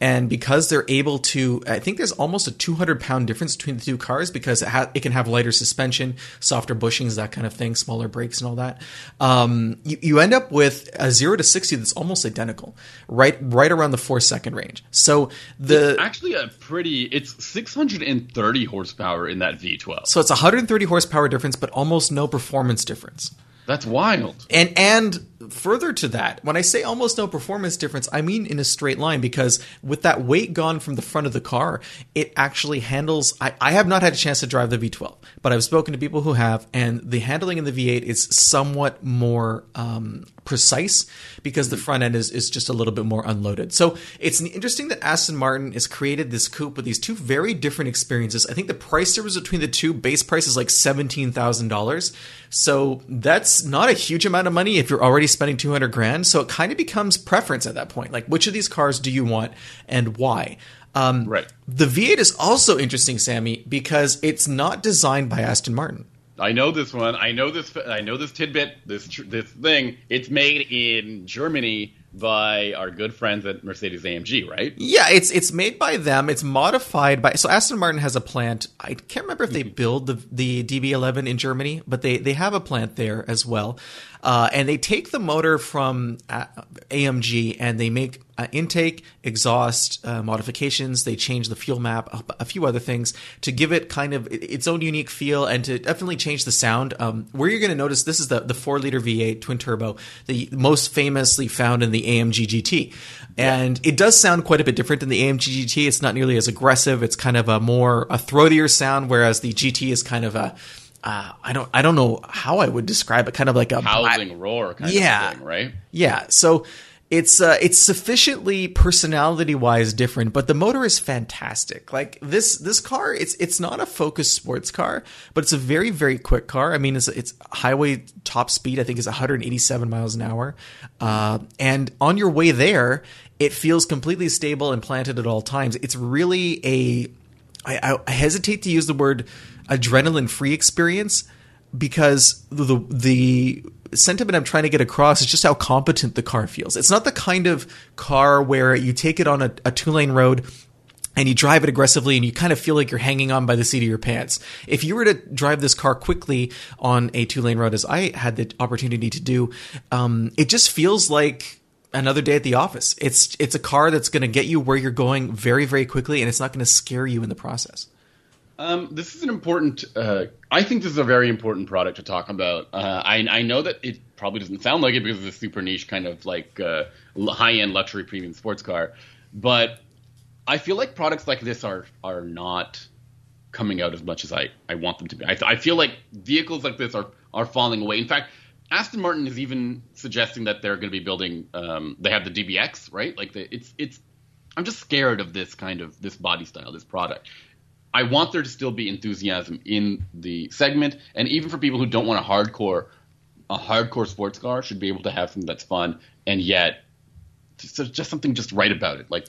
and because they're able to, I think there's almost a 200 pound difference between the two cars because it, ha- it can have lighter suspension, softer bushings, that kind of thing, smaller brakes, and all that. Um, you, you end up with a zero to 60 that's almost identical, right, right around the four second range. So the Actually, a pretty. It's 630 horsepower in that V12. So it's 130 horsepower difference, but almost no performance difference. That's wild. And and further to that, when I say almost no performance difference, I mean in a straight line because with that weight gone from the front of the car, it actually handles. I, I have not had a chance to drive the V12, but I've spoken to people who have, and the handling in the V8 is somewhat more um, precise because the front end is, is just a little bit more unloaded. So it's interesting that Aston Martin has created this coupe with these two very different experiences. I think the price difference between the two base price is like seventeen thousand dollars. So that's not a huge amount of money if you're already spending two hundred grand. So it kind of becomes preference at that point. Like which of these cars do you want and why? Um, Right. The V8 is also interesting, Sammy, because it's not designed by Aston Martin. I know this one. I know this. I know this tidbit. This tr- this thing. It's made in Germany by our good friends at Mercedes AMG, right? Yeah, it's it's made by them. It's modified by so Aston Martin has a plant. I can't remember if they build the the DB11 in Germany, but they they have a plant there as well. Uh, and they take the motor from uh, AMG and they make uh, intake, exhaust uh, modifications. They change the fuel map, a, a few other things to give it kind of its own unique feel and to definitely change the sound. Um, where you're going to notice this is the the four liter V8 twin turbo, the most famously found in the the AMG GT. And it does sound quite a bit different than the AMG GT. It's not nearly as aggressive. It's kind of a more a throatier sound, whereas the GT is kind of a uh, I don't I don't know how I would describe it. Kind of like a howling black, roar, kind yeah, of thing, right? Yeah. So it's uh, it's sufficiently personality wise different, but the motor is fantastic. Like this this car, it's it's not a Focus sports car, but it's a very very quick car. I mean, it's it's highway top speed. I think is 187 miles an hour, uh, and on your way there, it feels completely stable and planted at all times. It's really a I, I hesitate to use the word adrenaline free experience because the the sentiment I'm trying to get across is just how competent the car feels. It's not the kind of car where you take it on a, a two lane road and you drive it aggressively and you kind of feel like you're hanging on by the seat of your pants. If you were to drive this car quickly on a two lane road, as I had the opportunity to do, um, it just feels like another day at the office. It's it's a car that's going to get you where you're going very very quickly, and it's not going to scare you in the process. Um, this is an important. Uh, I think this is a very important product to talk about. Uh, I, I, know that it probably doesn't sound like it because it's a super niche kind of like uh, high end luxury premium sports car, but I feel like products like this are are not coming out as much as I, I want them to be. I, I feel like vehicles like this are are falling away. In fact, Aston Martin is even suggesting that they're going to be building. Um, they have the DBX, right? Like the, it's it's. I'm just scared of this kind of this body style, this product. I want there to still be enthusiasm in the segment, and even for people who don't want a hardcore, a hardcore sports car should be able to have something that's fun and yet just, just something just right about it, like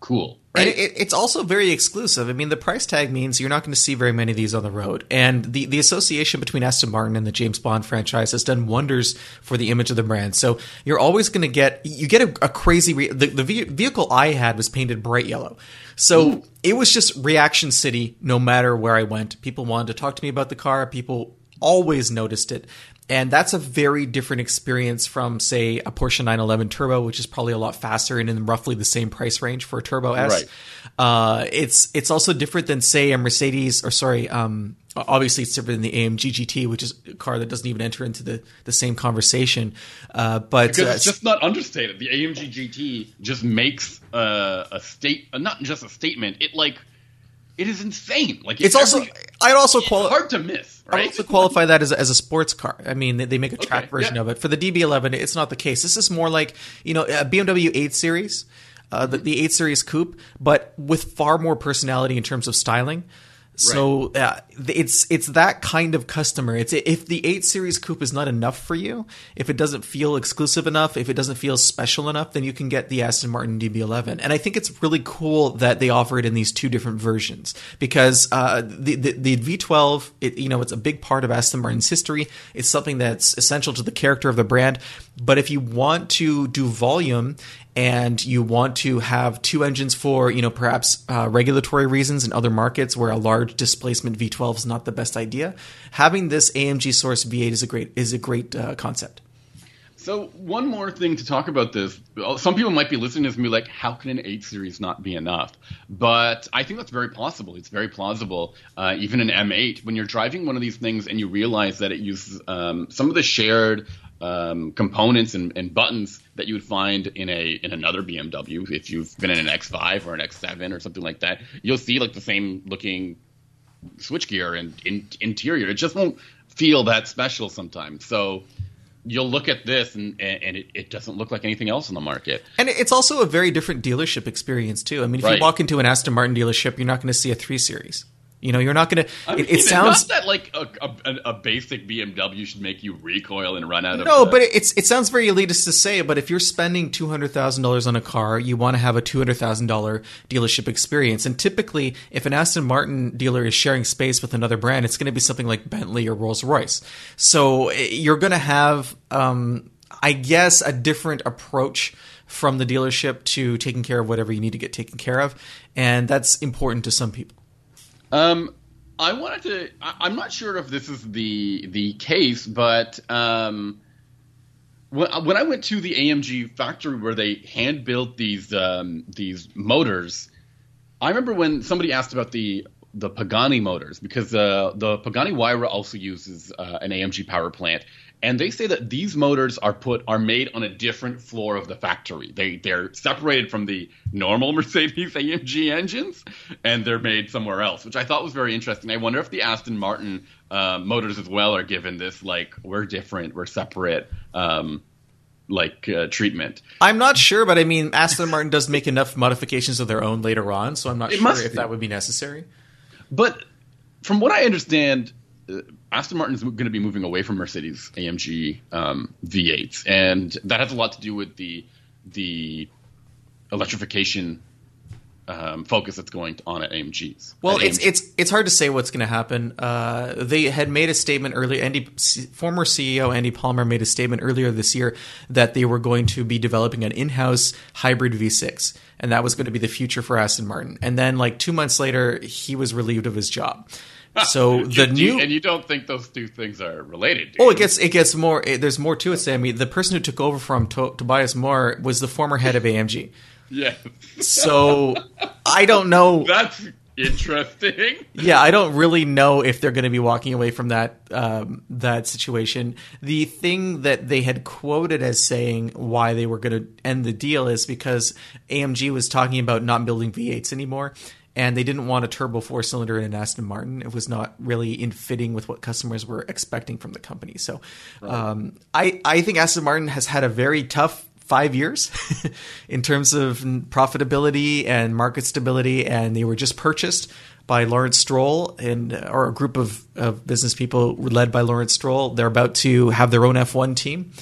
cool. Right? And it, it's also very exclusive. I mean, the price tag means you're not going to see very many of these on the road. And the, the association between Aston Martin and the James Bond franchise has done wonders for the image of the brand. So you're always going to get you get a, a crazy. Re- the, the vehicle I had was painted bright yellow, so Ooh. it was just reaction city. No matter where I went, people wanted to talk to me about the car. People always noticed it. And that's a very different experience from, say, a Porsche 911 Turbo, which is probably a lot faster and in roughly the same price range for a Turbo S. Right. Uh, it's it's also different than, say, a Mercedes, or sorry, um, obviously it's different than the AMG GT, which is a car that doesn't even enter into the, the same conversation. Uh, but because uh, it's just not understated. The AMG GT just makes uh, a state, not just a statement. It like it is insane. Like it's, it's also I'd also quali- hard to miss. Right? I also qualify that as a, as a sports car. I mean, they, they make a track okay, version yeah. of it. For the DB11, it's not the case. This is more like you know a BMW 8 Series, uh, the, the 8 Series Coupe, but with far more personality in terms of styling. So uh, it's it's that kind of customer. It's if the eight series coupe is not enough for you, if it doesn't feel exclusive enough, if it doesn't feel special enough, then you can get the Aston Martin DB11. And I think it's really cool that they offer it in these two different versions because uh, the, the, the V12, it, you know, it's a big part of Aston Martin's history. It's something that's essential to the character of the brand. But if you want to do volume and you want to have two engines for you know perhaps uh, regulatory reasons in other markets where a large displacement V12 is not the best idea, having this AMG source V8 is a great is a great uh, concept. So one more thing to talk about this. Some people might be listening to this and be like, "How can an 8 series not be enough?" But I think that's very possible. It's very plausible. Uh, even an M8, when you're driving one of these things and you realize that it uses um, some of the shared um, components and, and, buttons that you would find in a in another BMW. If you've been in an X5 or an X7 or something like that, you'll see like the same looking switchgear and in, interior. It just won't feel that special sometimes. So you'll look at this and, and it, it, doesn't look like anything else on the market. And it's also a very different dealership experience too. I mean, if right. you walk into an Aston Martin dealership, you're not going to see a three series. You know, you're not going to. It, it, sounds not that like a, a, a, basic BMW should make you recoil and run out of. No, the... but it's it sounds very elitist to say. But if you're spending two hundred thousand dollars on a car, you want to have a two hundred thousand dollar dealership experience. And typically, if an Aston Martin dealer is sharing space with another brand, it's going to be something like Bentley or Rolls Royce. So eh, you're going to have, um, I guess, a different approach from the dealership to taking care of whatever you need to get taken care of, and that's important to some people. Um, I wanted to. I, am not sure if this is the the case, but um, when when I went to the AMG factory where they hand built these um, these motors, I remember when somebody asked about the the Pagani motors because uh, the Pagani Huayra also uses uh, an AMG power plant, and they say that these motors are put are made on a different floor of the factory. They they're separated from the normal Mercedes AMG engines, and they're made somewhere else, which I thought was very interesting. I wonder if the Aston Martin uh, motors as well are given this like we're different, we're separate. Um, like uh, treatment. I'm not sure, but I mean, Aston Martin does make enough modifications of their own later on, so I'm not It sure if be. that would be necessary. But from what I understand, uh, Aston Martin is going to be moving away from Mercedes AMG um, V8s, and that has a lot to do with the the electrification um, focus that's going on at AMGs. Well, At it's AMG. it's it's hard to say what's going to happen. Uh, they had made a statement earlier. Andy, former CEO Andy Palmer made a statement earlier this year that they were going to be developing an in-house hybrid V6, and that was going to be the future for Aston Martin. And then, like two months later, he was relieved of his job. So the new and you don't think those two things are related? Do Oh, you? it gets it gets more. It, there's more to it, Sammy. The person who took over from to- Tobias Moers was the former head of AMG. yeah, So I don't know. that's interesting. Yeah, I don't really know if they're going to be walking away from that um, that situation. The thing that they had quoted as saying why they were going to end the deal is because AMG was talking about not building V8s anymore. And they didn't want a turbo four cylinder in an Aston Martin. It was not really in fitting with what customers were expecting from the company. So, um, I I think Aston Martin has had a very tough five years in terms of profitability and market stability, and they were just purchased by Lawrence Stroll and or a group of, of business people led by Lawrence Stroll. They're about to have their own F1 team.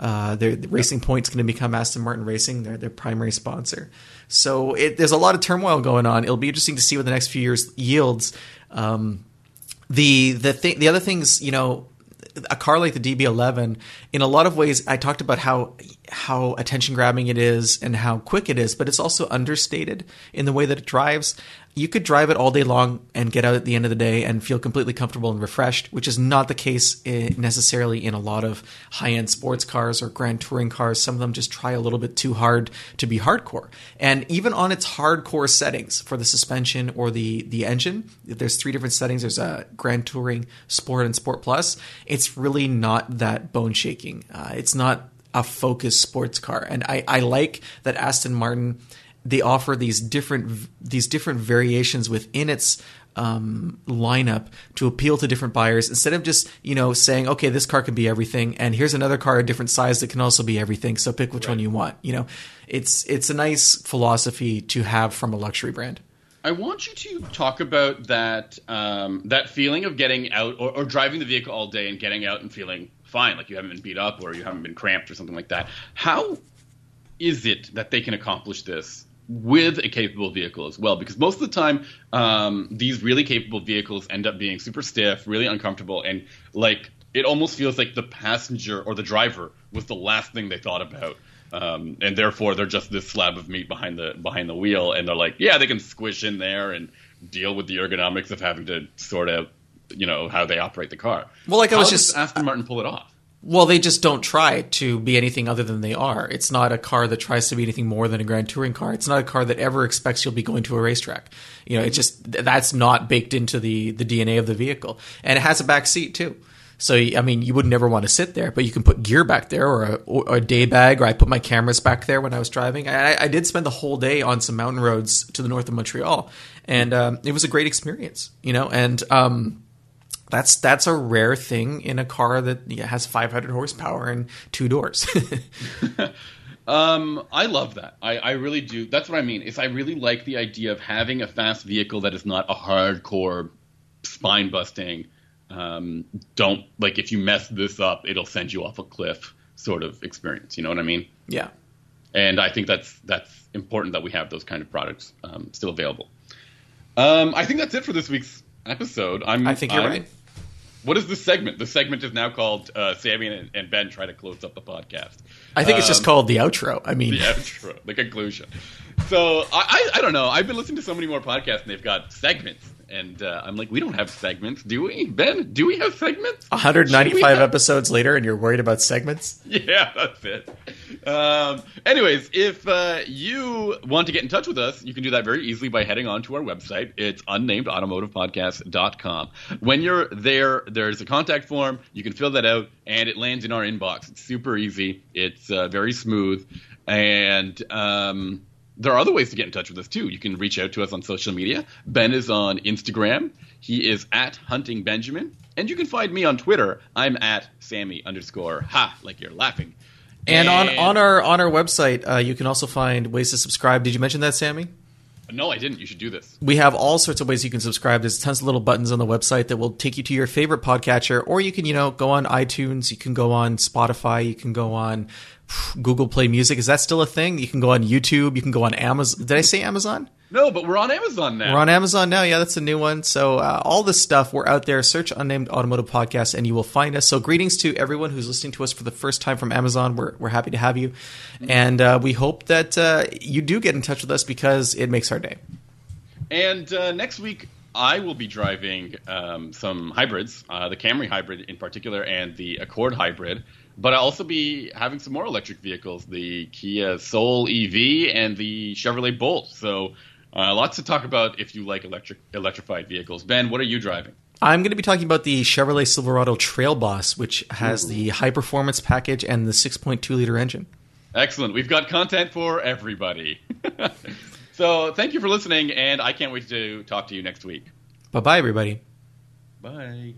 Uh, their the Racing Point's going to become Aston Martin Racing. They're their primary sponsor. So it, there's a lot of turmoil going on. It'll be interesting to see what the next few years yields. Um, the the thing the other things you know a car like the DB11 in a lot of ways I talked about how how attention grabbing it is and how quick it is but it's also understated in the way that it drives. You could drive it all day long and get out at the end of the day and feel completely comfortable and refreshed which is not the case eh, necessarily in a lot of high-end sports cars or grand touring cars. Some of them just try a little bit too hard to be hardcore. And even on its hardcore settings for the suspension or the the engine there's three different settings. There's a grand touring sport and sport plus. It's really not that bone shaking uh, it's not a focused sports car. And I, I like that aston martin they offer these different these different variations within its um, lineup to appeal to different buyers instead of just you know saying okay this car can be everything and here's another car a different size that can also be everything so pick which one you want. You know it's it's a nice philosophy to have from a luxury brand. I want you to talk about that um, that feeling of getting out or, or driving the vehicle all day and getting out and feeling fine, like you haven't been beat up or you haven't been cramped or something like that. How is it that they can accomplish this with a capable vehicle as well? Because most of the time, um, these really capable vehicles end up being super stiff, really uncomfortable, and like it almost feels like the passenger or the driver was the last thing they thought about. Um, and therefore, they're just this slab of meat behind the behind the wheel, and they're like, yeah, they can squish in there and deal with the ergonomics of having to sort out, you know, how they operate the car. Well, like I was does just- Aston Martin pull it off. Well, they just don't try to be anything other than they are. It's not a car that tries to be anything more than a grand touring car. It's not a car that ever expects you'll be going to a racetrack. You know, it just that's not baked into the the DNA of the vehicle, and it has a back seat too. So I mean, you would never want to sit there, but you can put gear back there or a, or a day bag, or I put my cameras back there when I was driving. I, I did spend the whole day on some mountain roads to the north of Montreal, and um, it was a great experience. You know, and um, that's that's a rare thing in a car that yeah, has 500 horsepower and two doors. Um, I love that. I, I really do. That's what I mean. Is I really like the idea of having a fast vehicle that is not a hardcore, spine busting. Um, don't like if you mess this up, it'll send you off a cliff sort of experience. You know what I mean? yeah. And I think that's that's important that we have those kind of products um, still available. Um, I think that's it for this week's episode. I'm, I think you're I'm- right. What is this segment? The segment is now called uh, Sammy and, and Ben try to close up the podcast. I think it's just Um, called the outro. I mean, the outro, the conclusion. so I, I, I don't know. I've been listening to so many more podcasts, and they've got segments, and uh, I'm like, we don't have segments, do we, Ben? Do we have segments? 195 have- episodes later, and you're worried about segments? Yeah, that's it. Um, anyways, if uh, you want to get in touch with us, you can do that very easily by heading on to our website. It's unnamedautomotivepodcast.com. When you're there, there's a contact form. You can fill that out, and it lands in our inbox. It's super easy. It's uh, very smooth, and um, there are other ways to get in touch with us too. You can reach out to us on social media. Ben is on Instagram. He is at Hunting Benjamin, and you can find me on Twitter. I'm at Sammy underscore ha, like you're laughing. And on, on our on our website, uh, you can also find ways to subscribe. Did you mention that, Sammy? no, I didn't. You should do this. We have all sorts of ways you can subscribe. There's tons of little buttons on the website that will take you to your favorite podcatcher, or you can, you know, go on iTunes, you can go on Spotify, you can go on Google Play Music. Is that still a thing? You can go on YouTube, you can go on Amazon. Did I say Amazon? No, but we're on Amazon now. We're on Amazon now. Yeah, that's a new one. So uh, all this stuff, we're out there. Search Unnamed Automotive Podcast, and you will find us. So greetings to everyone who's listening to us for the first time from Amazon. We're we're happy to have you, and uh, we hope that uh, you do get in touch with us because it makes our day. And uh, next week, I will be driving um, some hybrids, uh, the Camry hybrid in particular, and the Accord hybrid. But I'll also be having some more electric vehicles, the Kia Soul EV and the Chevrolet Bolt. So uh, lots to talk about if you like electric electrified vehicles. Ben, what are you driving? I'm going to be talking about the Chevrolet Silverado Trail Boss, which has the high performance package and the 6.2 liter engine. Excellent. We've got content for everybody. so thank you for listening, and I can't wait to talk to you next week. Bye bye, everybody. Bye.